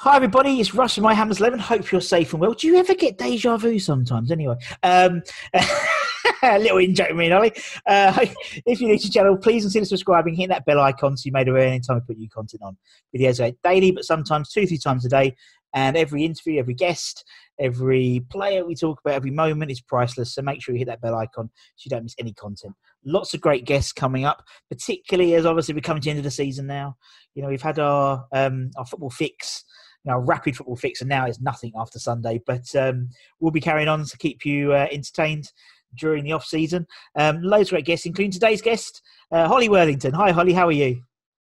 Hi everybody, it's Russ from My Hammers Eleven. Hope you're safe and well. Do you ever get deja vu sometimes? Anyway, um, a little in joke, me, and Ollie. Uh, if you're new to the channel, please consider subscribing, hit that bell icon so you made aware anytime I put new content on. Videos are daily, but sometimes two, three times a day. And every interview, every guest, every player we talk about, every moment is priceless. So make sure you hit that bell icon so you don't miss any content. Lots of great guests coming up, particularly as obviously we're coming to the end of the season now. You know, we've had our um, our football fix know, rapid football fix, and now it's nothing after Sunday. But um, we'll be carrying on to keep you uh, entertained during the off season. Um, loads of great guests, including today's guest, uh, Holly Worthington. Hi, Holly. How are you?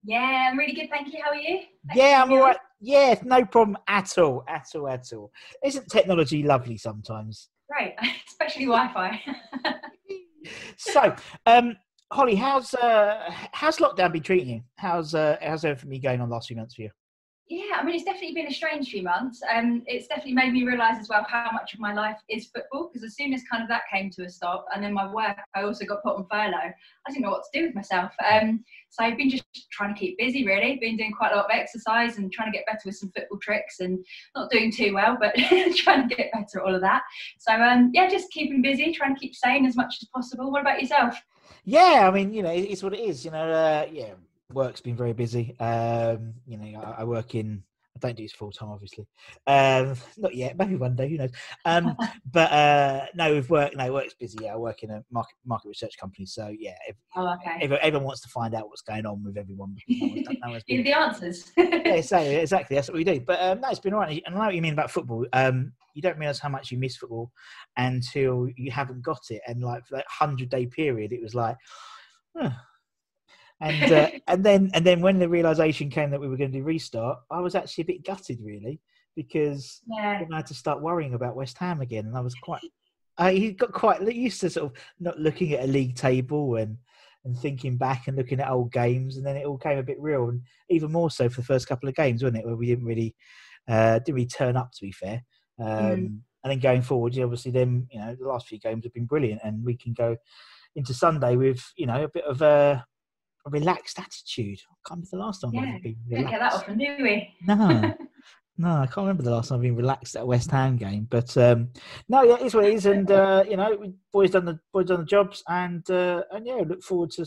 Yeah, I'm really good. Thank you. How are you? Thank yeah. I'm all right. Yeah, no problem at all, at all, at all. Isn't technology lovely sometimes? Great, especially Wi-Fi. So, um, Holly, how's uh, how's lockdown been treating you? How's uh, how's everything been going on the last few months for you? Yeah, I mean, it's definitely been a strange few months. Um, it's definitely made me realise as well how much of my life is football. Because as soon as kind of that came to a stop, and then my work, I also got put on furlough. I didn't know what to do with myself. Um, so I've been just trying to keep busy, really. Been doing quite a lot of exercise and trying to get better with some football tricks, and not doing too well, but trying to get better at all of that. So um, yeah, just keeping busy, trying to keep sane as much as possible. What about yourself? Yeah, I mean, you know, it's what it is. You know, uh, yeah, work's been very busy. Um, you know, I, I work in. I don't do this full time, obviously. Um, not yet. Maybe one day. Who knows? Um, but uh, no, we've worked. no, work's busy. Yeah, I work in a market market research company. So yeah, ev- Oh, okay. everyone, everyone wants to find out what's going on with everyone. No one's, no one's Give been, the answers. yeah, so, exactly. That's what we do. But um, no, it's been all right. And I know what you mean about football. Um, you don't realise how much you miss football until you haven't got it. And like for that hundred day period, it was like, huh. And uh, and then and then when the realization came that we were going to do restart, I was actually a bit gutted, really, because yeah. I had to start worrying about West Ham again, and I was quite. I he got quite used to sort of not looking at a league table and and thinking back and looking at old games, and then it all came a bit real, and even more so for the first couple of games, wasn't it? Where we didn't really uh, didn't really turn up, to be fair. Um, And then going forward, obviously, then you know the last few games have been brilliant, and we can go into Sunday with you know a bit of a, a relaxed attitude. I can't remember the last time Yeah, we've been relaxed. Don't get that often, do we? No, no, I can't remember the last time I've been relaxed at a West Ham game. But um, no, yeah, it's what it is, and uh, you know, boys done the boys done the jobs, and uh, and yeah, look forward to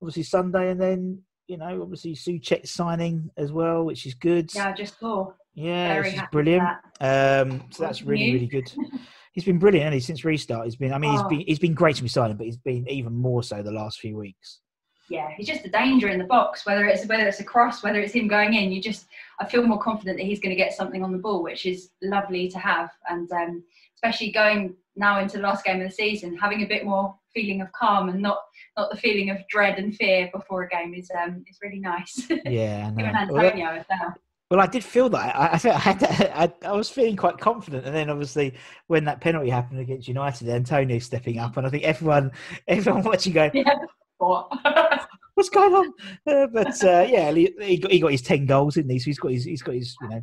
obviously Sunday, and then you know, obviously Soucek signing as well, which is good. Yeah, I just saw. Yeah, this is brilliant. that. Um, so that's really, really good. He's been brilliant, hasn't he, since restart. He's been, I mean, he's been he's been great to be signing, but he's been even more so the last few weeks. Yeah, he's just a danger in the box. Whether it's whether it's a cross, whether it's him going in, you just I feel more confident that he's going to get something on the ball, which is lovely to have. And um, especially going now into the last game of the season, having a bit more feeling of calm and not not the feeling of dread and fear before a game is um is really nice. Yeah, I know. Even Well, Antonio as well. Well, I did feel that. I, I, felt, I, had I, I was feeling quite confident, and then obviously when that penalty happened against United, Antonio stepping up, and I think everyone, everyone watching, going, Yeah. What? what's going on? Uh, but uh, yeah, he, he got he got his ten goals, didn't he? So he's got his he's got his you know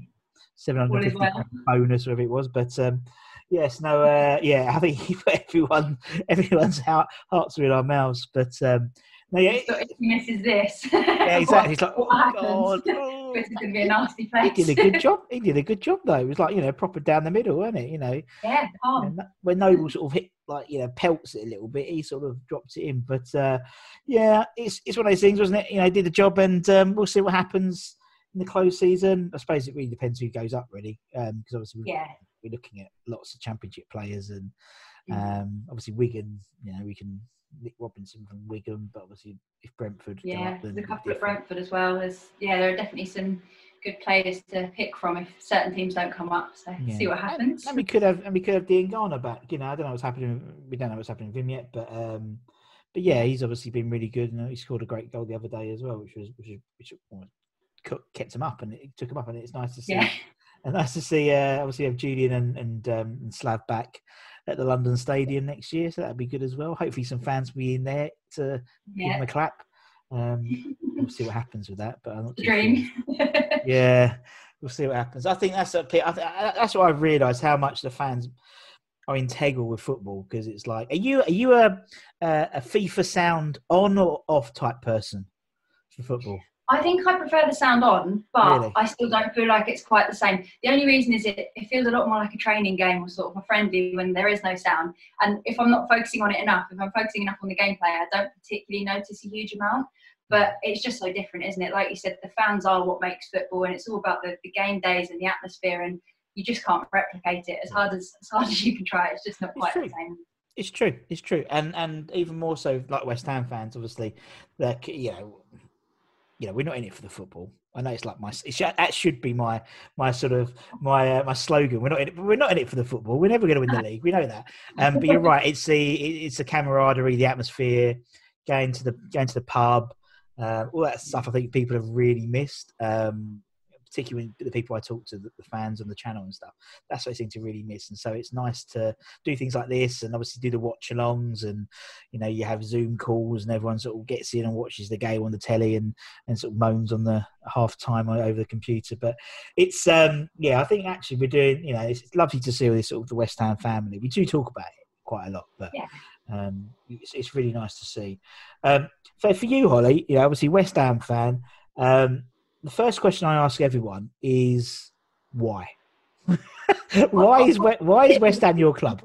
seven hundred fifty well. bonus, whatever it was. But um, yes, no, uh, yeah, I think he put everyone everyone's heart, hearts are in our mouths. But um, no, yeah, So if he misses this, yeah, exactly. He's like, oh god. oh." this is to be a nasty place. He did a good job. He did a good job, though. It was like you know proper down the middle, wasn't it? You know, yeah, calm. when Noble sort of hit like you know pelts it a little bit, he sort of dropped it in. But uh, yeah, it's it's one of those things, wasn't it? You know, did the job, and um, we'll see what happens in the close season. I suppose it really depends who goes up, really, because obviously we- Yeah. we're looking at lots of championship players, and Mm. um, obviously Wigan. You know, we can Nick Robinson from Wigan, but obviously if Brentford Yeah, up, then there's a couple different. Brentford as well. There's yeah, there are definitely some good players to pick from if certain teams don't come up. So Yeah. see what happens. And, we could have, and we could have Diangana back. You know, I don't know what's happening. We don't know what's happening with him yet, but um, but yeah, he's obviously been really good. And he scored a great goal the other day as well, which was which which kept him up and it took him up, and it's nice to see. Yeah. And nice to see. Uh, obviously, have Julian and and, um, and Slav back at the London Stadium next year, so that'd be good as well. Hopefully, some fans will be in there to give yeah. him a clap. Um, we'll see what happens with that, but I'm not sure dream. yeah, we'll see what happens. I think that's a, I th- that's what I've realised how much the fans are integral with football because it's like, are you are you a a, a FIFA sound on or off type person for football? I think I prefer the sound on, but Really? I still don't feel like it's quite the same. The only reason is it, it feels a lot more like a training game or sort of a friendly when there is no sound. And if I'm not focusing on it enough, if I'm focusing enough on the gameplay, I don't particularly notice a huge amount. But it's just so different, isn't it? Like you said, the fans are what makes football, and it's all about the, the game days and the atmosphere, and you just can't replicate it as hard as as hard as you can try. It's just not quite the same. It's true. It's true, and and even more so, like West Ham fans, obviously, that you know, you know, we're not in it for the football. I know it's like my it should, that should be my my sort of my uh, my slogan. We're not in it. We're not in it for the football. We're never going to win the league. We know that. Um, but you're right. It's the it's the camaraderie, the atmosphere, going to the going to the pub, uh, all that stuff. I think people have really missed. Um, particularly when the people I talk to, the, the fans on the channel and stuff. That's what I seem to really miss. And so it's nice to do things like this and obviously do the watch alongs and you know you have zoom calls and everyone sort of gets in and watches the game on the telly and and sort of moans on the half time over the computer but it's um yeah i think actually we're doing you know it's, it's lovely to see all this sort of the west ham family we do talk about it quite a lot but Yeah. um it's, it's really nice to see um so for you holly you know obviously west ham fan um the first question i ask everyone is why why is why is west ham your club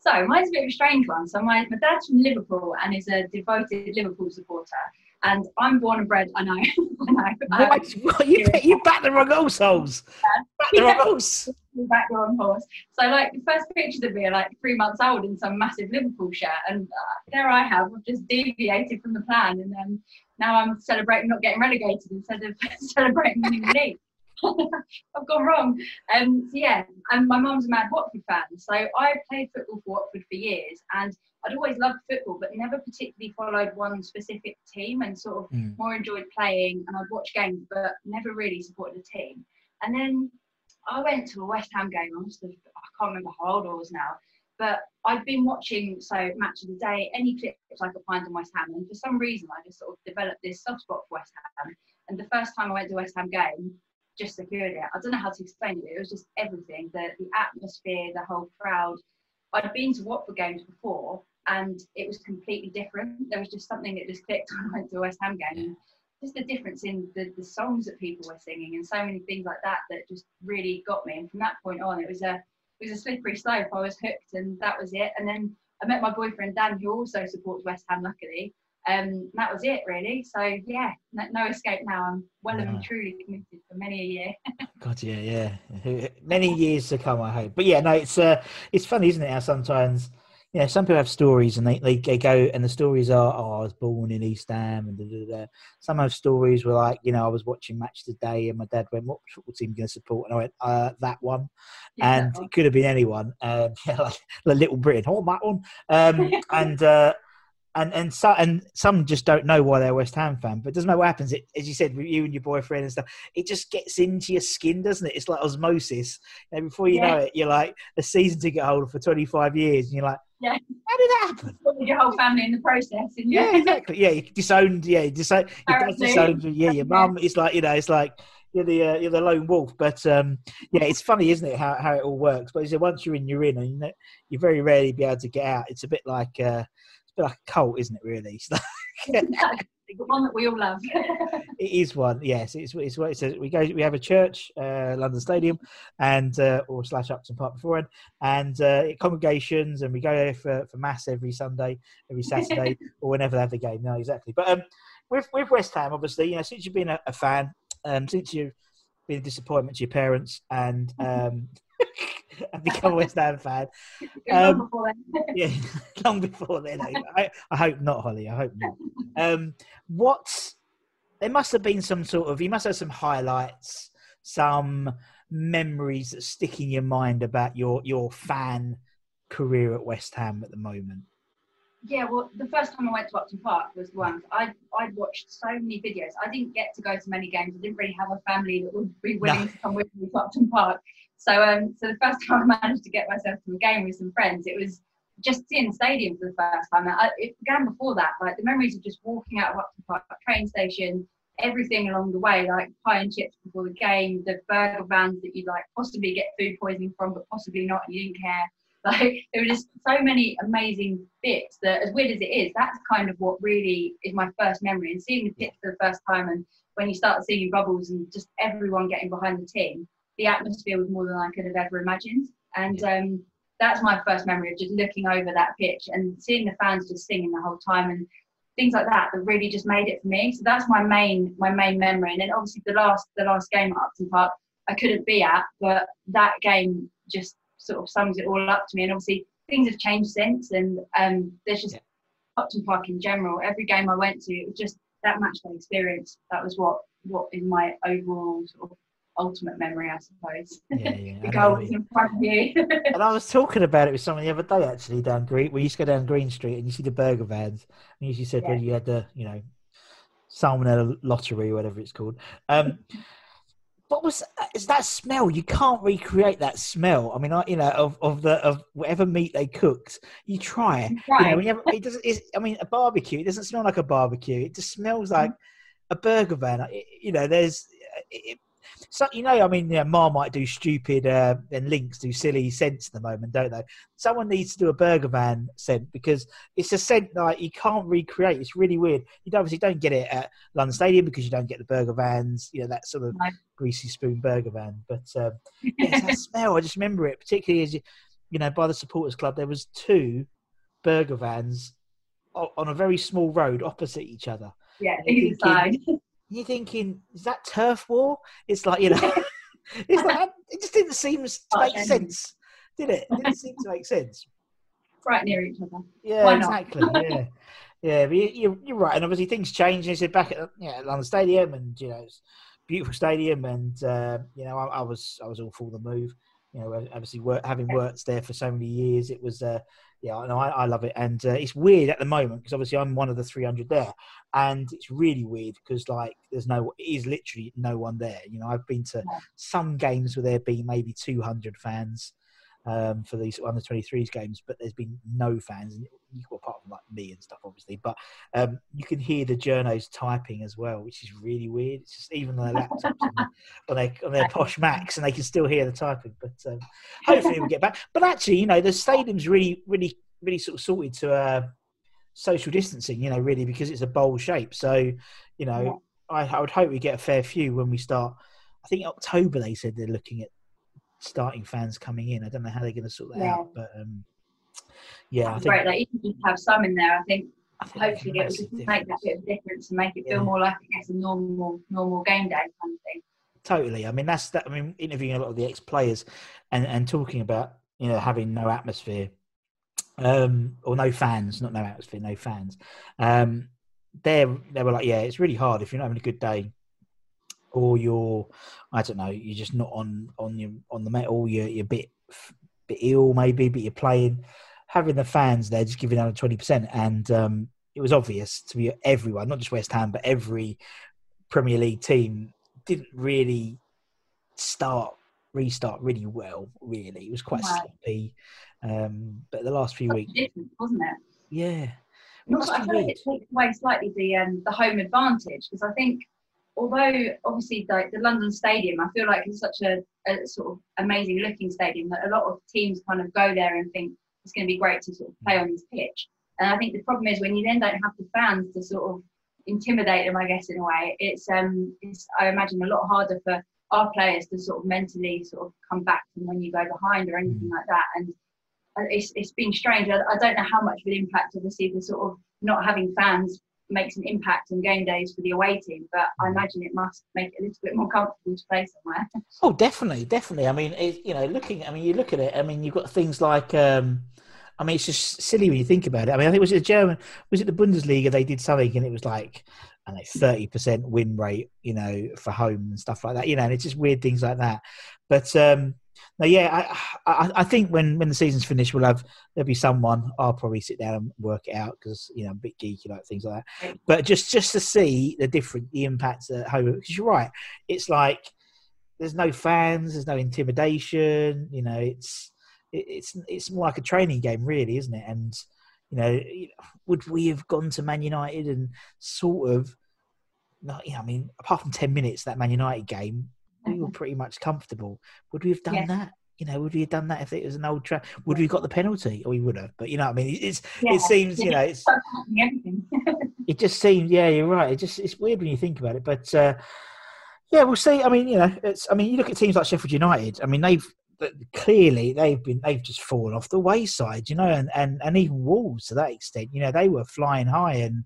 So mine's a bit of a strange one. So my, my dad's from Liverpool and is a devoted Liverpool supporter. And I'm born and bred. I know. I know. Um, what, you, you back the wrong horse. Back the wrong horse. back there on horse. So like the first pictures of me are like three months old in some massive Liverpool shirt, and uh, there I have. I've just deviated from the plan, and then now I'm celebrating not getting relegated instead of celebrating winning the league. I've gone wrong. Um, so yeah, and my mum's a mad Watford fan, so I played football for Watford for years, and I'd always loved football, but never particularly followed one specific team, and sort of Mm. more enjoyed playing, and I'd watch games, but never really supported a team. And then I went to a West Ham game. I must have, I can't remember how old I was now, but I've been watching so match of the day, any clips I could find on West Ham, and for some reason I just sort of developed this soft spot for West Ham. And the first time I went to West Ham game, just secured it. I don't know how to explain it. It was just everything, the the atmosphere, the whole crowd. I'd been to Watford games before, and it was completely different. There was just something that just clicked when I went to a West Ham game. Just the difference in the, the songs that people were singing and so many things like that that just really got me. And from that point on, it was a it was a slippery slope. I was hooked, and that was it. And then I met my boyfriend Dan, who also supports West Ham, luckily. Um, that was it, really. So yeah, no, no escape now. I'm well No. and truly committed for many a year. God, yeah, yeah. Many years to come, I hope. But yeah, no, it's uh, it's funny, isn't it? How sometimes, know, some people have stories and they, they, they go and the stories are, oh, I was born in East Ham and da, da, da. some have stories were like, you know, I was watching match today and my dad went, what football team are you going to support? And I went, uh, that one. and it could have been anyone, um, yeah, like, like Little Britain, oh that one, um, and uh, and and so, and some just don't know why they're a West Ham fan, but it doesn't matter what happens. It, as you said, with you and your boyfriend and stuff, it just gets into your skin, doesn't it? It's like osmosis. And before you know it, you're like a season ticket holder for 25 years, and you're like, Yeah. How did that happen? Your whole family in the process. Yeah, exactly. Yeah, you disowned. Yeah, you disowned. Your disowned you. Yeah, your mum. It's like you know, it's like you're the uh, you're the lone wolf. But um, yeah, it's funny, isn't it? How how it all works. But it's, once you're in, you're in, and you know, you very rarely be able to get out. It's a bit like uh, it's a bit like a cult, isn't it? Really, it's like, the one that we all love. it is one. Yes, it's it's what it says. We go. We have a church, uh, London Stadium, and uh, or slash Upton Park beforehand, and uh, congregations, and we go there for, for mass every Sunday, every Saturday, or whenever they have the game. No, exactly. But um, with with West Ham, obviously, you know, since you've been a, a fan, um, since you've been a disappointment to your parents, and um, have become a West Ham fan, Um, yeah, long before then. I, I, I hope not, Holly. I hope not. Um, what there must have been some sort of you must have some highlights, some memories that stick in your mind about your your fan career at West Ham at the moment. Yeah, well, the first time I went to Upton Park was once. I I'd watched so many videos. I didn't get to go to many games. I didn't really have a family that would be willing No. to come with me to Upton Park. So um, so the first time I managed to get myself to a game with some friends, it was just seeing the stadium for the first time. I, it began before that. Like the memories of just walking out of Upton Park train station, everything along the way, like pie and chips before the game, the burger vans that you'd like possibly get food poisoning from, but possibly not. and You didn't care. Like there were just so many amazing bits that, as weird as it is, that's kind of what really is my first memory. And seeing the pitch for the first time, and when you start seeing bubbles and just everyone getting behind the team, the atmosphere was more than I could have ever imagined. And um, that's my first memory of just looking over that pitch and seeing the fans just singing the whole time and things like that that really just made it for me. So that's my main my main memory. And then obviously the last the last game at Upton Park I couldn't be at, but that game just sort of sums it all up to me. And obviously things have changed since, and um, there's just Yeah. Upton Park in general. Every game I went to, it was just that match day experience. That was what what is my overall sort of ultimate memory, I suppose. Yeah, yeah. the I goal was in front of you. And I was talking about it with someone the other day actually down Green. We used to go down Green Street and you see the burger vans. And you said Yeah. when you had the, you know, salmonella lottery or whatever it's called. Um, what was is that smell? You can't recreate that smell. I mean, I, you know, of, of the of whatever meat they cooked. You try. You know, have, it doesn't. I mean, a barbecue. It doesn't smell like a barbecue. It just smells like a burger van. It- you know, there's. It, so you know, I mean, you know, Marmite do stupid uh, and Lynx do silly scents at the moment, don't they? Someone needs to do a burger van scent because it's a scent like you can't recreate. It's really weird. You obviously don't get it at London Stadium because you don't get the burger vans, you know, that sort of No. greasy spoon burger van. But um, yes, that smell. I just remember it, particularly as you, you know, by the supporters club, there was two burger vans on a very small road opposite each other. yeah, inside. You're thinking, is that turf war? It's like you know, it's like it just didn't seem to make sense, did it? It didn't seem to make sense. right near each other. Yeah, exactly. Yeah, yeah. But you, you're, you're right, and obviously things change. They said back at yeah, London Stadium, and you know, it's a beautiful stadium, and uh, you know, I, I was I was all for the move. You know, obviously work, having worked there for so many years, it was uh, yeah, no, I, I love it, and uh, it's weird at the moment because obviously I'm one of the 300 there, and it's really weird because like there's no, it is literally no one there. You know, I've been to some games where there be maybe 200 fans um, for these under 23s games, but there's been no fans, well, apart from like me and stuff, obviously. But um, you can hear the journos typing as well, which is really weird. It's just even on their laptops and on their on their posh Macs, and they can still hear the typing. But um, hopefully we'll get back. But actually, you know, the stadium's really, really, really sort of sorted to uh, social distancing. You know, really because it's a bowl shape. So, you know, I, I would hope we get a fair few when we start. I think October they said they're looking at starting fans coming in. I don't know how they're going to sort that Yeah. out, but um, yeah, I think, great. Like even just have some in there, I think I think hopefully it will just make that bit of difference and make it feel Yeah. more like I guess a normal normal game day kind of thing. Totally. I mean, that's that. I mean, interviewing a lot of the ex-players and and talking about you know having no atmosphere, um, or no fans, not no atmosphere, no fans. Um, they they were like, yeah, it's really hard if you're not having a good day, or you're, I don't know, you're just not on on your on the metal. You're you're a bit bit ill maybe, but you're playing. Having the fans there, just giving out twenty percent, and um, it was obvious to be everyone, not just West Ham, but every Premier League team didn't really start restart really well. Really, it was quite Right. sloppy. Um, but the last few a weeks, wasn't it? yeah, also, I feel like it takes away slightly the um, the home advantage because I think although obviously like the London Stadium, I feel like it's such a, a sort of amazing looking stadium that a lot of teams kind of go there and think it's going to be great to sort of play on this pitch. And I think the problem is when you then don't have the fans to sort of intimidate them, I guess in a way, it's um it's I imagine a lot harder for our players to sort of mentally sort of come back from when you go behind or anything like that. And uh, it's it's been strange. I, I don't know how much of an impact obviously the sort of not having fans makes an impact on game days for the away team, but I imagine it must make it a little bit more comfortable to play somewhere. Oh, definitely, definitely. I mean, it, you know, looking. I mean, you look at it. I mean, you've got things like. Um, I mean, it's just silly when you think about it. I mean, I think was it the German? Was it the Bundesliga? They did something, and it was like, I don't know, thirty percent win rate. You know, for home and stuff like that. You know, and it's just weird things like that. But um, no, yeah, I, I, I think when when the season's finished, we'll have there'll be someone. I'll probably sit down and work it out because you know I'm a bit geeky like things like that. But just just to see the different the impacts at home, because you're right, it's like there's no fans, there's no intimidation. You know, it's it, it's it's more like a training game, really, isn't it? And you know, would we have gone to Man United and sort of, not, you know, I mean, apart from ten minutes that Man United game, we were pretty much comfortable. Would we have done Yeah. that? You know, would we have done that if it was an old track? Would we have got the penalty? Or we would have. But you know, what I mean, it's Yeah. it seems you know, it's it just seems yeah you're right it just it's weird when you think about it but uh yeah we'll see i mean you know it's i mean you look at teams like sheffield united i mean they've clearly they've been they've just fallen off the wayside you know and and, and even wolves to that extent you know they were flying high and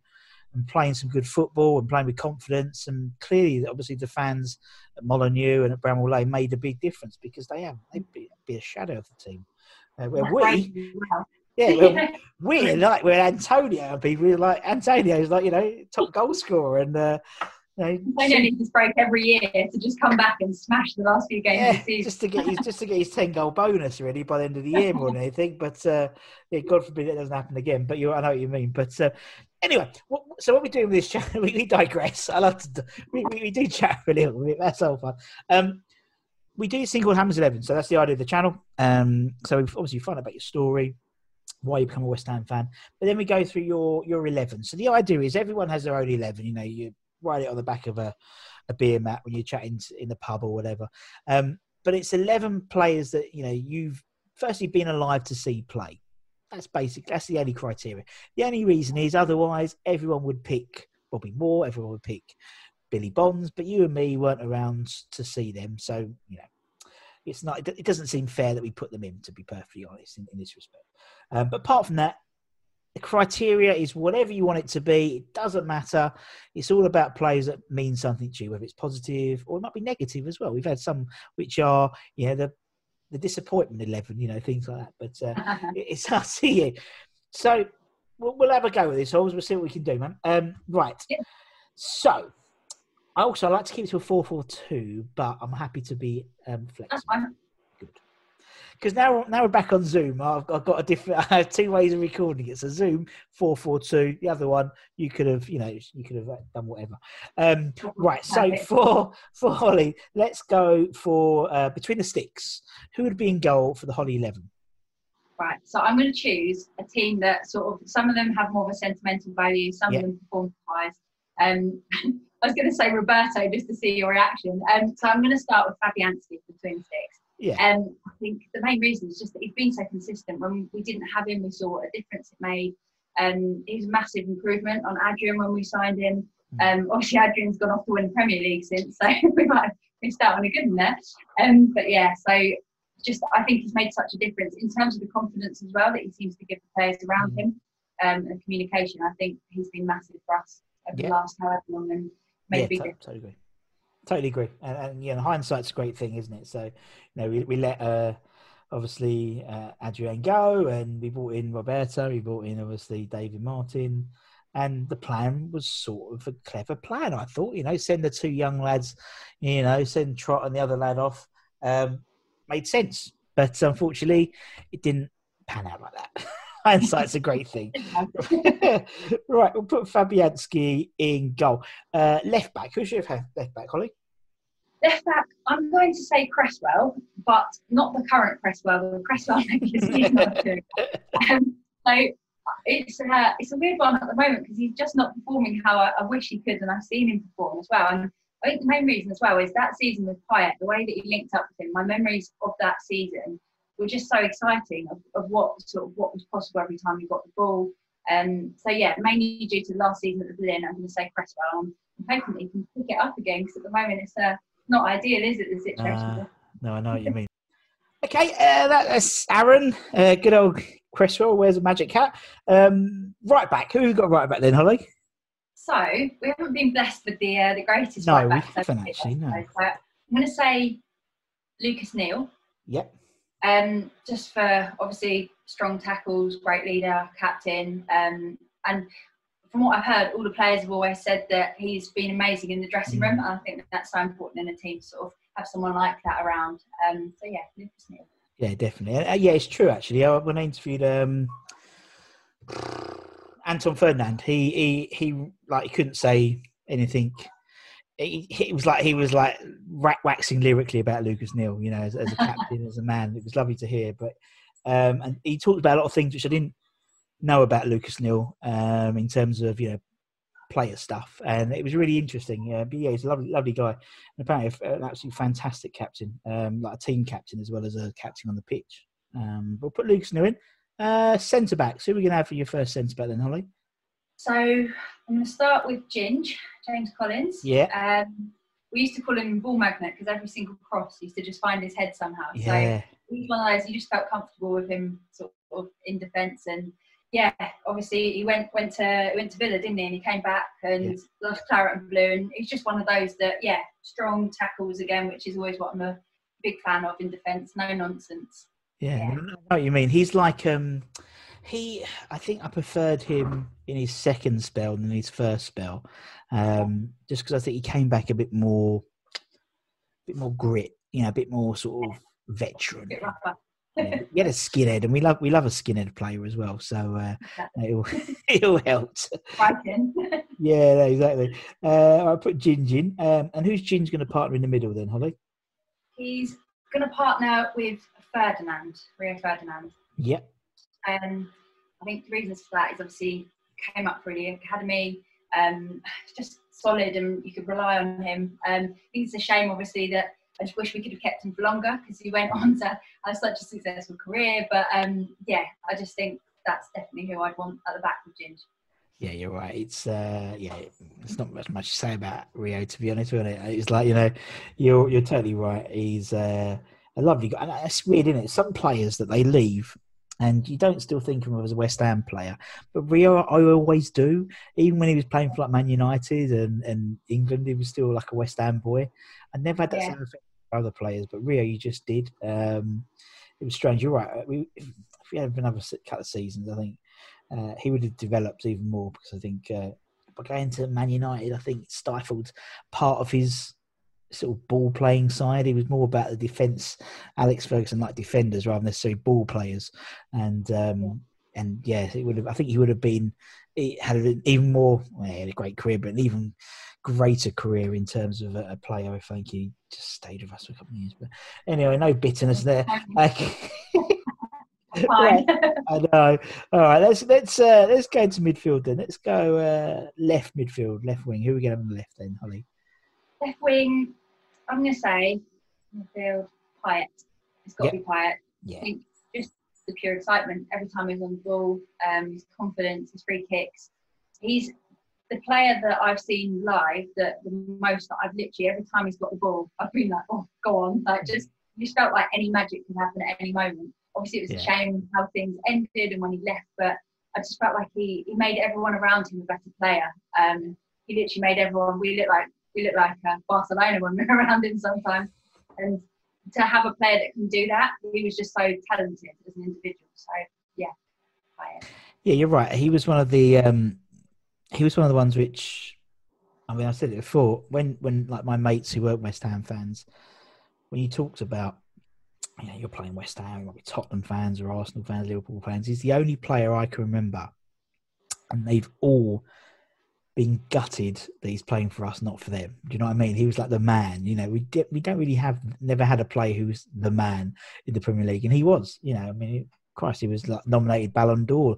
and playing some good football and playing with confidence. And clearly obviously the fans at Molineux and at Bramall Lane made a big difference because they have they'd be, be a shadow of the team. Uh, where we yeah well, we're like we're Antonio and people are like Antonio's like you know top goal scorer and uh, know, They don't need this break every year to just come back and smash the last few games yeah, just to get his just to get his ten goal bonus really by the end of the year more than anything. But uh, yeah, God forbid it doesn't happen again. But you, I know what you mean. But uh, anyway, what, so what we're doing with this chat, we, we digress. I love to we, we, we do chat for a little bit. That's all fun. Um, we do single Hammers eleven, so that's the idea of the channel. Um, so we've obviously find out about your story, why you become a West Ham fan, but then we go through your your eleven. So the idea is everyone has their own eleven. You know, you write it on the back of a, a beer mat when you're chatting in the pub or whatever. Um, but it's 11 players that, you know, you've firstly been alive to see play. That's basic. That's the only criteria. The only reason is otherwise everyone would pick Bobby Moore, everyone would pick Billy Bonds, but you and me weren't around to see them. So, you know, it's not, it doesn't seem fair that we put them in, to be perfectly honest, in, in this respect. Um, but apart from that, the criteria is whatever you want it to be. It doesn't matter. It's all about players that mean something to you, whether it's positive or it might be negative as well. We've had some which are, you know, the the disappointment eleven, you know, things like that. But uh, it- it's up to you. So we'll, we'll have a go with this. Always, we'll see what we can do, man. Um, right. Yeah. So I also like to keep it to a four-four-two, but I'm happy to be um, flexible fine. Because now now we're back on Zoom. I've, I've got a different I have two ways of recording it. So Zoom four four two. The other one you could have you know you could have uh, done whatever. Um, right. So for for Holly, let's go for uh, between the sticks. Who would be in goal for the Holly eleven? Right. So I'm going to choose a team that sort of some of them have more of a sentimental value, some of them perform wise. Um, I was going to say Roberto just to see your reaction. Um, so I'm going to start with Fabianski Twin Sticks. Yeah. Um, think the main reason is just that he's been so consistent. When we didn't have him, we saw a difference it made. Um, he was a massive improvement on Adrian when we signed him. Um, obviously, Adrian's gone off to win the Premier League since, so we might have missed out on a good one there. Um, but yeah, so just I think he's made such a difference in terms of the confidence as well that he seems to give the players around Mm. him um, and communication. I think he's been massive for us over Yeah. the last however long and made yeah, a big to- difference. totally agree. Totally agree. And, and you know, hindsight's a great thing, isn't it? So, you know, we we let uh, obviously uh, Adrian go, and we brought in Roberto. We brought in obviously David Martin, and the plan was sort of a clever plan. I thought, you know, send the two young lads, you know, send Trott and the other lad off, um, made sense. But unfortunately, it didn't pan out like that. Hindsight's a great thing. right, we'll put Fabianski in goal. Uh, left back. who Who's your left back, Holly? Left back, I'm going to say Cresswell, but not the current Cresswell. The Cresswell is not good. Um, so it's uh, it's a weird one at the moment because he's just not performing how I, I, wish he could, and I've seen him perform as well. And I think the main reason as well is that season with Payet, the way that he linked up with him. My memories of that season were just so exciting of, of what sort of what was possible every time he got the ball. Um, so yeah, mainly due to last season at the Boleyn, I'm going to say Cresswell. I'm hoping he can pick it up again because at the moment it's uh, not ideal, is it? The situation. Uh, no, I know what you mean. okay, uh, that's Aaron. Uh, good old Cresswell wears a magic hat. Um, right back. Who got right back then, Holly? So we haven't been blessed with the uh, the greatest. No, right we haven't actually. No. So I'm going to say Lucas Neill. Yep. Um, just for obviously strong tackles, great leader, captain, um, and from what I've heard, all the players have always said that he's been amazing in the dressing room, mm. and I think that that's so important in a team to sort of have someone like that around. Um, so yeah, Lucas Neill. Yeah, definitely. Uh, yeah, it's true actually. I, when I interviewed um, Anton Ferdinand, he he he like he couldn't say anything. He, he was like he was like rack waxing lyrically about Lucas Neill, you know, as, as a captain, as a man. It was lovely to hear. But um, and he talked about a lot of things which I didn't know about Lucas Neill um, in terms of you know player stuff, and it was really interesting. Yeah, but yeah, he's a lovely, lovely guy, and apparently an absolutely fantastic captain, um, like a team captain as well as a captain on the pitch. Um, we'll put Lucas Neill in. Uh, centre backs. Who are we going to have for your first centre back then, Holly? So I'm going to start with Ginge, James Collins. Yeah. Um, we used to call him ball magnet because every single cross used to just find his head somehow. Yeah. So he's one of those you just felt comfortable with him sort of in defence and yeah, obviously he went went to went to Villa, didn't he? And he came back and yeah. loves claret and blue, and he's just one of those that yeah, strong tackles again, which is always what I'm a big fan of in defence. No nonsense. Yeah, yeah. I know what you mean. He's like um, he. I think I preferred him in his second spell than his first spell, um, just because I think he came back a bit more, a bit more grit. You know, a bit more sort of veteran. yeah, he had a skinhead, and we love we love a skinhead player as well. So uh, it'll it'll help. yeah, exactly. Uh, I put Ginge in, um, and who's Ginge going to partner in the middle then, Holly? He's going to partner with Ferdinand, Rio Ferdinand. Yep. Um, I think the reasons for that is obviously came up through the academy. Um, just solid, and you could rely on him. Um, I think it's a shame, obviously, that I just wish we could have kept him for longer because he went on to have such a successful career. But um, yeah, I just think that's definitely who I'd want at the back of Ginge. Yeah, you're right. It's uh, yeah, it's not much much to say about Rio to be honest with it. It's like you know, you're you're totally right. He's uh, a lovely guy. And it's weird, isn't it? Some players that they leave and you don't still think of him as a West Ham player. But Rio, I always do. Even when he was playing for like Man United and, and England, he was still like a West Ham boy. I never had that yeah. same effect for other players, but Rio, you just did. Um, it was strange. You're right. We, if, we had another couple of seasons, I think uh, he would have developed even more because I think uh, by going to Man United, I think it stifled part of his sort of ball playing side. He was more about the defence. Alex Ferguson like defenders rather than necessarily ball players. And um, and yeah, it would have. I think he would have been. He had an even more. Well, he had a great career, but an even greater career in terms of a, a, player. I think he just stayed with us for a couple of years. But anyway, no bitterness there. I know. All right, let's let's uh, let's go to midfield then. Let's go uh, left midfield, left wing. Who are we going on the left then, Holly? Left wing. I'm going to say midfield. Payet. It's got to yep. be Payet. Yeah. I think just the pure excitement every time he's on the ball. Um, his confidence, his free kicks. He's the player that I've seen live that the most that I've literally every time he's got the ball, I've been like, oh, go on, like just just felt like any magic could happen at any moment. Obviously, it was yeah. a shame how things ended and when he left, but I just felt like he, he made everyone around him a better player. Um, he literally made everyone. We look like we look like uh, Barcelona when we're around him sometimes, and to have a player that can do that, he was just so talented as an individual. So yeah, yeah, you're right. He was one of the um, he was one of the ones which I mean I said it before when when like my mates who weren't West Ham fans when you talked about you know you're playing West Ham you might be Tottenham fans or Arsenal fans Liverpool fans he's the only player I can remember and they've all been gutted that he's playing for us, not for them. Do you know what I mean? He was like the man. You know, we did, we don't really have never had a player who was the man in the Premier League, and he was. You know, I mean, Christ, he was like nominated Ballon d'Or.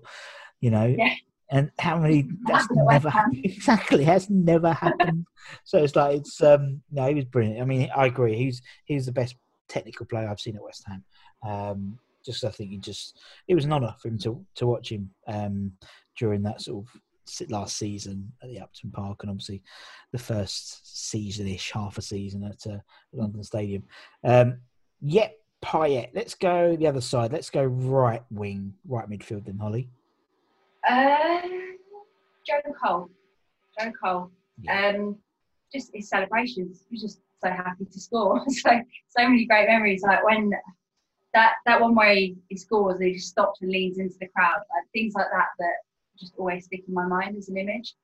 You know, Yeah. and how many? That's Happened never Ham. exactly has never happened. so it's like it's um no, he was brilliant. I mean, I agree. He's he's the best technical player I've seen at West Ham. Um, just I think he just it was an honour for him to to watch him um during that sort of last season at the Upton Park and obviously the first season-ish half a season at uh, London Stadium. Um, yep, Payet. Let's go the other side. Let's go right wing, right midfield. Then Holly. Um, Joe Cole. Joe Cole. Yeah. Um, just his celebrations. He was just so happy to score. so so many great memories. Like when that that one where he, he scores, he just stops and leans into the crowd. Like things like that that just always stick in my mind as an image.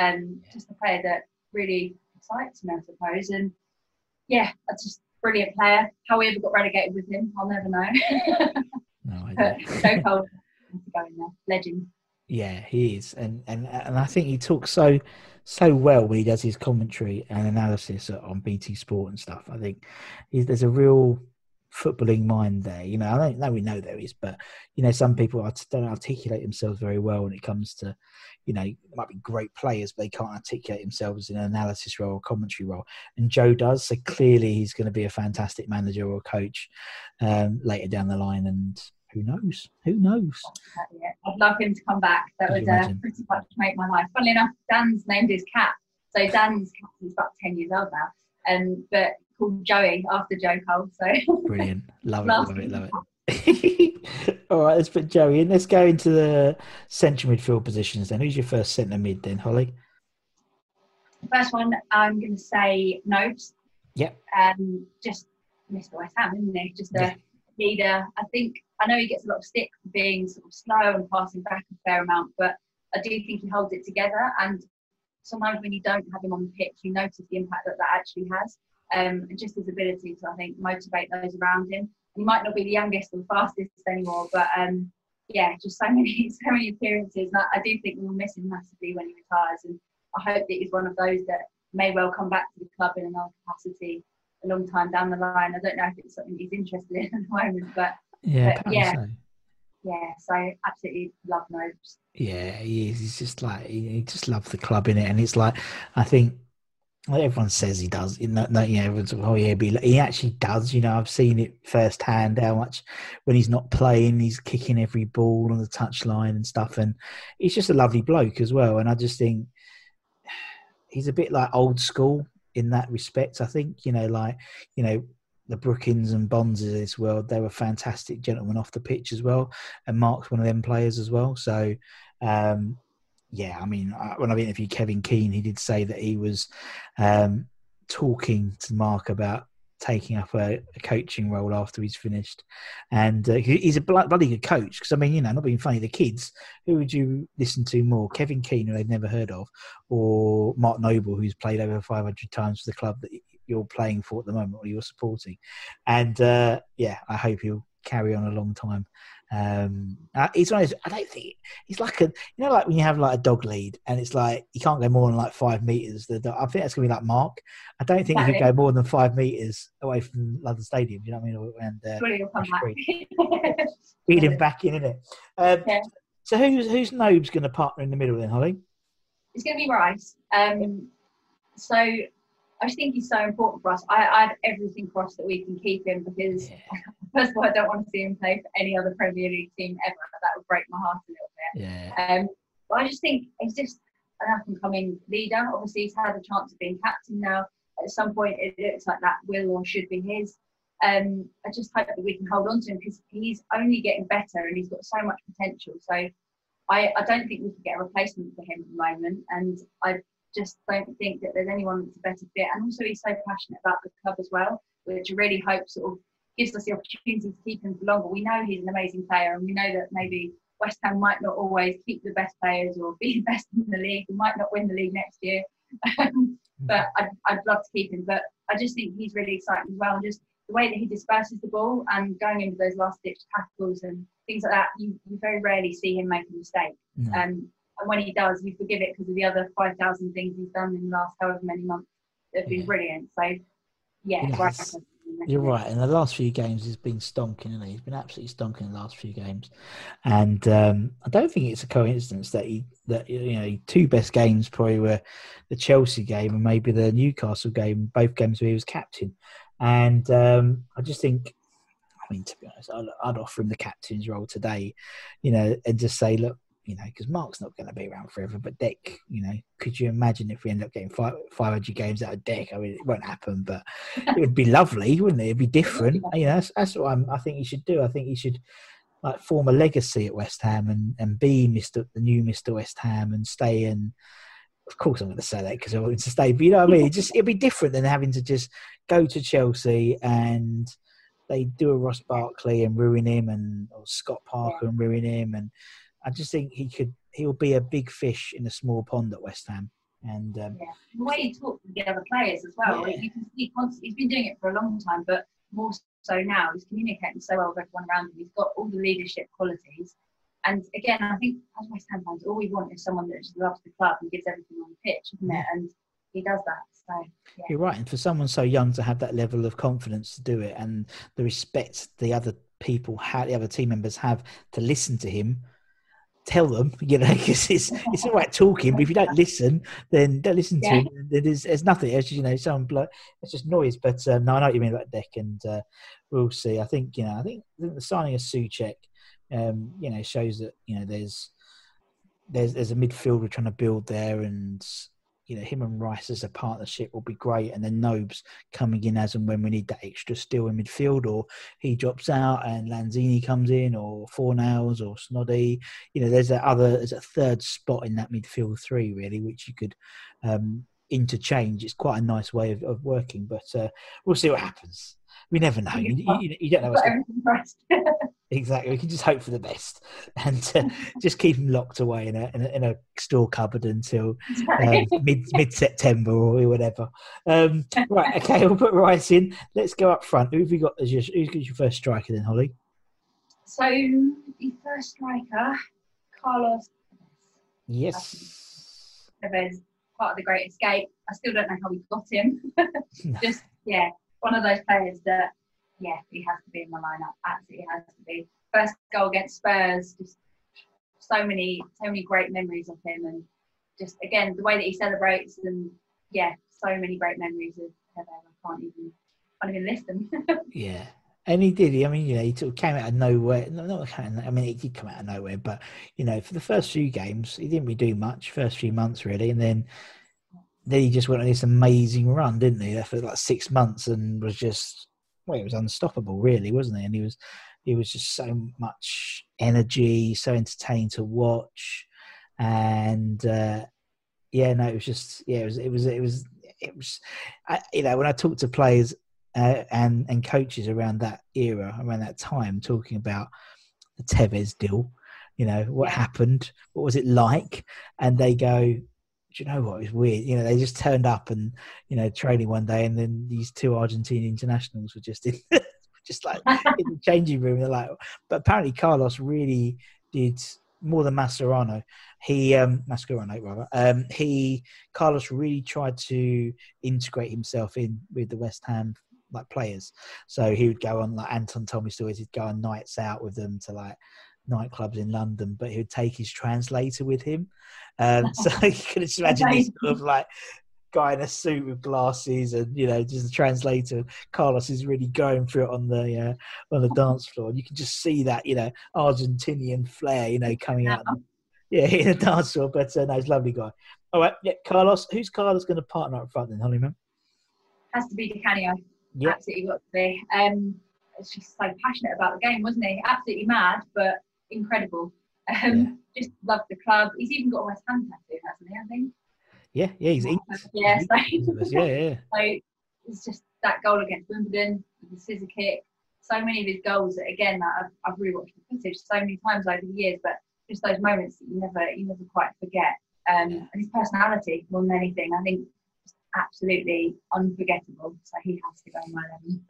Um, just a player that really excites me, I suppose. And yeah, that's just a brilliant player. How we ever got relegated with him, I'll never know. No, I but don't. Joe Cole, has to go in there. Legend. Yeah, he is, and and and I think he talks so so well when he does his commentary and analysis on BT Sport and stuff. I think he's, there's a real footballing mind there. You know, I don't know we know there is, but you know, some people don't articulate themselves very well when it comes to, you know, might be great players, but they can't articulate themselves in an analysis role or commentary role. And Joe does, so clearly he's going to be a fantastic manager or coach um, later down the line. And who knows? Who knows? I'd love him to come back. That would uh, pretty much make my life. Funnily enough, Dan's named his cat. So Dan's cat is about 10 years old now, um, but called Joey after Joe Cole. So Brilliant. Love it, Love it. love it. All right, let's put Joey in. Let's go into the central midfield positions then. Who's your first centre mid then, Holly? first one, I'm going to say Nobes. Yep. Um, just Mr. West Ham, isn't he? Just a Yeah. leader. I think I know he gets a lot of stick for being sort of slow and passing back a fair amount, but I do think he holds it together. And sometimes when you don't have him on the pitch, you notice the impact that that actually has. Um, and just his ability to, I think, motivate those around him. He might not be the youngest or the fastest anymore, but um, yeah, just so many, so many appearances. And I, I do think we'll miss him massively when he retires. And I hope that he's one of those that may well come back to the club in another capacity a long time down the line. I don't know if it's something he's interested in at the moment, but Yeah, But, yeah. so. yeah, so absolutely love Nobes. Yeah, he is. He's just like he, he just loves the club in it, and it's like I think everyone says he does. You know, everyone's like, oh yeah, he actually does. You know, I've seen it firsthand how much when he's not playing, he's kicking every ball on the touchline and stuff, and he's just a lovely bloke as well. And I just think he's a bit like old school in that respect. I think you know, like you know. The Brookings and Bonds of this world, they were fantastic gentlemen off the pitch as well. And Mark's one of them players as well. So, um, yeah, I mean, when I interviewed Kevin Keen, he did say that he was um, talking to Mark about taking up a, a coaching role after he's finished, and uh, he's a bloody good coach. Because I mean, you know, not being funny, the kids, who would you listen to more, Kevin Keen, who they've never heard of, or Mark Noble, who's played over 500 times for the club that you're playing for at the moment or you're supporting? And uh, yeah, I hope he'll carry on a long time. Um, he's one of those, I don't think he's like a you know like when you have like a dog lead and it's like you can't go more than like five meters. The dog, I think that's gonna be like Mark. I don't think he can go more than five meters away from London Stadium. You know what I mean? And uh, Surely he'll come Ash back. feed him back in, innit? Um, Yeah. So who's who's Nobe's going to partner in the middle then, Holly? it's going to be Rice. Um, so I just think he's so important for us. I, I have everything crossed that we can keep him because, first of all, I don't want to see him play for any other Premier League team ever. That would break my heart a little bit. Yeah. Um, but I just think he's just an up and coming leader. Obviously, he's had a chance of being captain now. At some point, it looks like that will or should be his. Um, I just hope that we can hold on to him because he's only getting better and he's got so much potential. So I, I don't think we could get a replacement for him at the moment. And I just don't think that there's anyone that's a better fit. And also, he's so passionate about the club as well, which I really hope sort of gives us the opportunity to keep him for longer. We know he's an amazing player, and we know that maybe West Ham might not always keep the best players or be the best in the league. We might not win the league next year, but I'd, I'd love to keep him. But I just think he's really exciting as well, and just the way that he disperses the ball and going into those last ditch tackles and things like that. You, you very rarely see him make a mistake. No. Um, and when he does, you forgive it because of the other five thousand things he's done in the last however many months. They've been Yeah. brilliant. So yeah, Yeah, right. You're right. In the last few games, he's been stonking, and he? he's been absolutely stonking in the last few games. And um, I don't think it's a coincidence that he that you know two best games probably were the Chelsea game and maybe the Newcastle game, both games where he was captain. And um, I just think, I mean, to be honest, I'd, I'd offer him the captain's role today, you know, and just say, look, you know, because Mark's not going to be around forever. But Dick, you know, could you imagine if we end up getting five, 500 games out of Dick? I mean, it won't happen, but it would be lovely, wouldn't it? It'd be different. You know, that's, that's what I'm, I think he should do. I think he should like form a legacy at West Ham and, and be Mr. the new Mr. West Ham and stay in. Of course, I'm going to say that because I want him to stay. But you know what I mean? It just it'd be different than having to just go to Chelsea and they do a Ross Barkley and ruin him, and or Scott Parker and ruin him. And I just think he could. He'll be a big fish in a small pond at West Ham. And um, Yeah. The way he talks with the other players as well, Yeah. you can see constantly, he's been doing it for a long time, but more so now, he's communicating so well with everyone around him. He's got all the leadership qualities. And again, I think as West Ham fans, all we want is someone that just loves the club and gives everything on the pitch, isn't it? And he does that. So, yeah. You're right, and for someone so young to have that level of confidence to do it, and the respect the other people, have, the other team members have to listen to him, tell them, you know, because it's it's all right talking, but if you don't listen, then don't listen to Yeah. him. Then There's, there's nothing. It's just, you know. It's just noise. But um, no, I know what you mean about Dec, and uh, we'll see. I think you know, I think, I think the signing of Soucek, um, you know, shows that you know there's there's there's a midfield we're trying to build there, and you know him and Rice as a partnership will be great, and then Nobes coming in as and when we need that extra steel in midfield, or he drops out and Lanzini comes in, or Fornals or Snoddy. You know, there's that other there's a third spot in that midfield three really, which you could um, interchange. It's quite a nice way of, of working, but uh, we'll see what happens. We never know. You, you, you don't know what's going. Exactly. We can just hope for the best and uh, just keep them locked away in a, in a, in a store cupboard until um, mid mid September or whatever. Um, right. Okay. We'll put Rice in. Let's go up front. Who have you got as your, who's your first striker then, Holly? so, the first striker, Carlos Yes. Part of the Great Escape. I still don't know how we got him. Just, yeah, one of those players that, yeah, he has to be in my lineup. Absolutely has to be. First goal against Spurs, just so many, so many great memories of him, and just again the way that he celebrates, and yeah, so many great memories of Tevez. I can't even, can't even list them. Yeah. And he did. I mean, you know, he came out of nowhere. No, not I mean, he did come out of nowhere, but you know, for the first few games, he didn't really do much. First few months, really, and then then he just went on this amazing run, didn't he? For like six months, and was just well, he was unstoppable, really, wasn't he? And he was he was just so much energy, so entertaining to watch, and uh, yeah, no, it was just yeah, it was it was it was it was, I, you know, when I talk to players uh, and and coaches around that era, around that time, talking about the Tevez deal. You know what happened? What was it like? And they go, "Do you know what? It was weird." You know, they just turned up and you know training one day, and then these two Argentine internationals were just in, just like in the changing room. They're like, but apparently Carlos really did more than Mascherano. He um Mascherano rather. Um, he Carlos really tried to integrate himself in with the West Ham like players. So he would go on like Anton told me stories. He'd go on nights out with them to like nightclubs in London, but he would take his translator with him. Um, so you can just imagine this sort of like guy in a suit with glasses and you know just a translator. Carlos is really going through it on the uh, on the dance floor, and you can just see that you know Argentinian flair, you know, coming out. Yeah, in the dance floor, but uh, no, he's a lovely guy. All right, yeah, Carlos. Who's Carlos going to partner up front then, Hollyman? has to be Di Canio. Yeah, Absolutely got to be. Um, it's just so passionate about the game, wasn't he? Absolutely mad, but incredible. Um, Just love the club. He's even got a West Ham tattoo, hasn't he? I think. yeah, yeah. He's English. Yeah, so- yeah, yeah. So it's just that goal against Wimbledon, the scissor kick. So many of his goals that again that I've, I've rewatched the footage so many times over the years, but just those moments that you never you never quite forget. Um, and his personality more than anything, I think absolutely unforgettable. So he has to go in my eleven.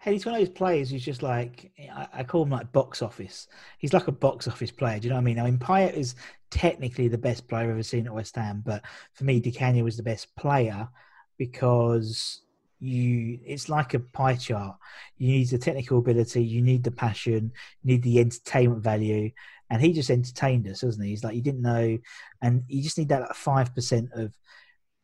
Hey, he's one of those players who's just like I, call him like box office. He's like a box office player. Do you know what I mean? I mean, is technically the best player I've ever seen at West Ham, but for me, Di Canio was the best player because you it's like a pie chart. You need the technical ability, you need the passion, you need the entertainment value. And he just entertained us, doesn't he? He's like you didn't know, and you just need that five percent of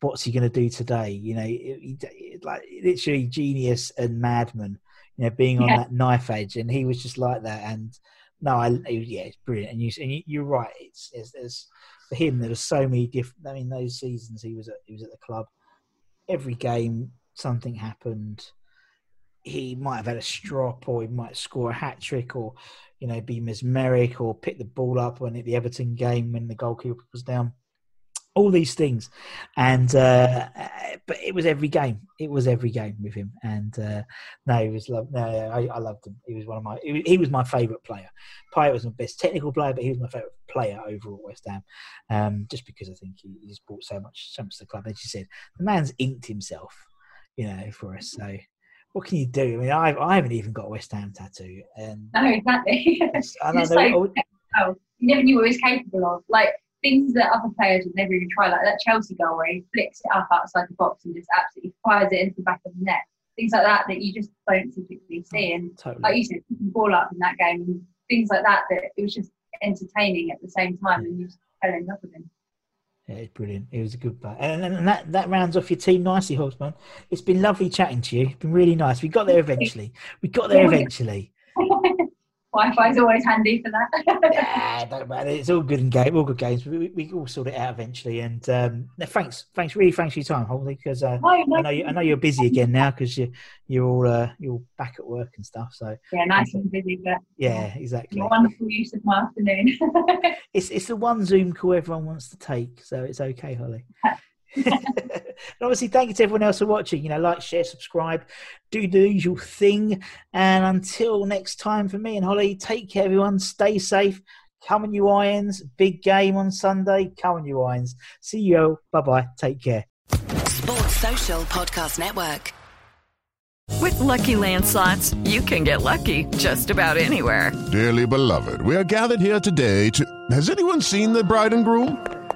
what's he going to do today? You know, like literally genius and madman. You know, being on yeah. that knife edge, and he was just like that. And no, I yeah, it's brilliant. And you and you, are right. It's, it's, it's for him. There were so many different. I mean, those seasons he was at he was at the club. Every game, something happened. He might have had a strop, or he might score a hat trick, or you know, be mesmeric, or pick the ball up when at the Everton game when the goalkeeper was down all these things, and uh, but it was every game. It was every game with him, and uh, no, he was love. No, I, I, loved him. He was one of my. He was my favourite player. Payet was my best technical player, but he was my favourite player overall at West Ham, um, just because I think he, he's brought so much, so much to the club. As you said, the man's inked himself, you know, for us. So what can you do? I mean, I, I haven't even got a West Ham tattoo, and no, exactly. I know, so, oh, you never knew what he was capable of. Like things that other players would never even try, like that Chelsea goal where he flicks it up outside the box and just absolutely fires it into the back of the net. Things like that that you just don't typically oh, see. And totally. like you said, picking the ball up in that game and things like that, that it was just entertaining at the same time and you just fell in love with him. Yeah, it's brilliant. It was a good play. And, and that, that rounds off your team nicely, Horseman. It's been lovely chatting to you. It's been really nice. We got there eventually. We got there eventually. Wi-Fi is always handy for that. yeah, don't matter. It's all good and game, all good games. We, we, we all sort it out eventually. And um, thanks, thanks, really, thanks for your time, Holly. Because uh, no, no. I know you, I know you're busy again now because you you're all uh, you're all back at work and stuff. So yeah, nice and busy, but yeah, exactly. Wonderful use of my afternoon. it's it's the one Zoom call everyone wants to take, so it's okay, Holly. And obviously, thank you to everyone else for watching. You know, like, share, subscribe, do the usual thing. And until next time, for me and Holly, take care, everyone. Stay safe. Come on, you irons. Big game on Sunday. Come on, you irons. See you. Bye bye. Take care. Sports Social Podcast Network. With lucky landslots, you can get lucky just about anywhere. Dearly beloved, we are gathered here today to. Has anyone seen the bride and groom?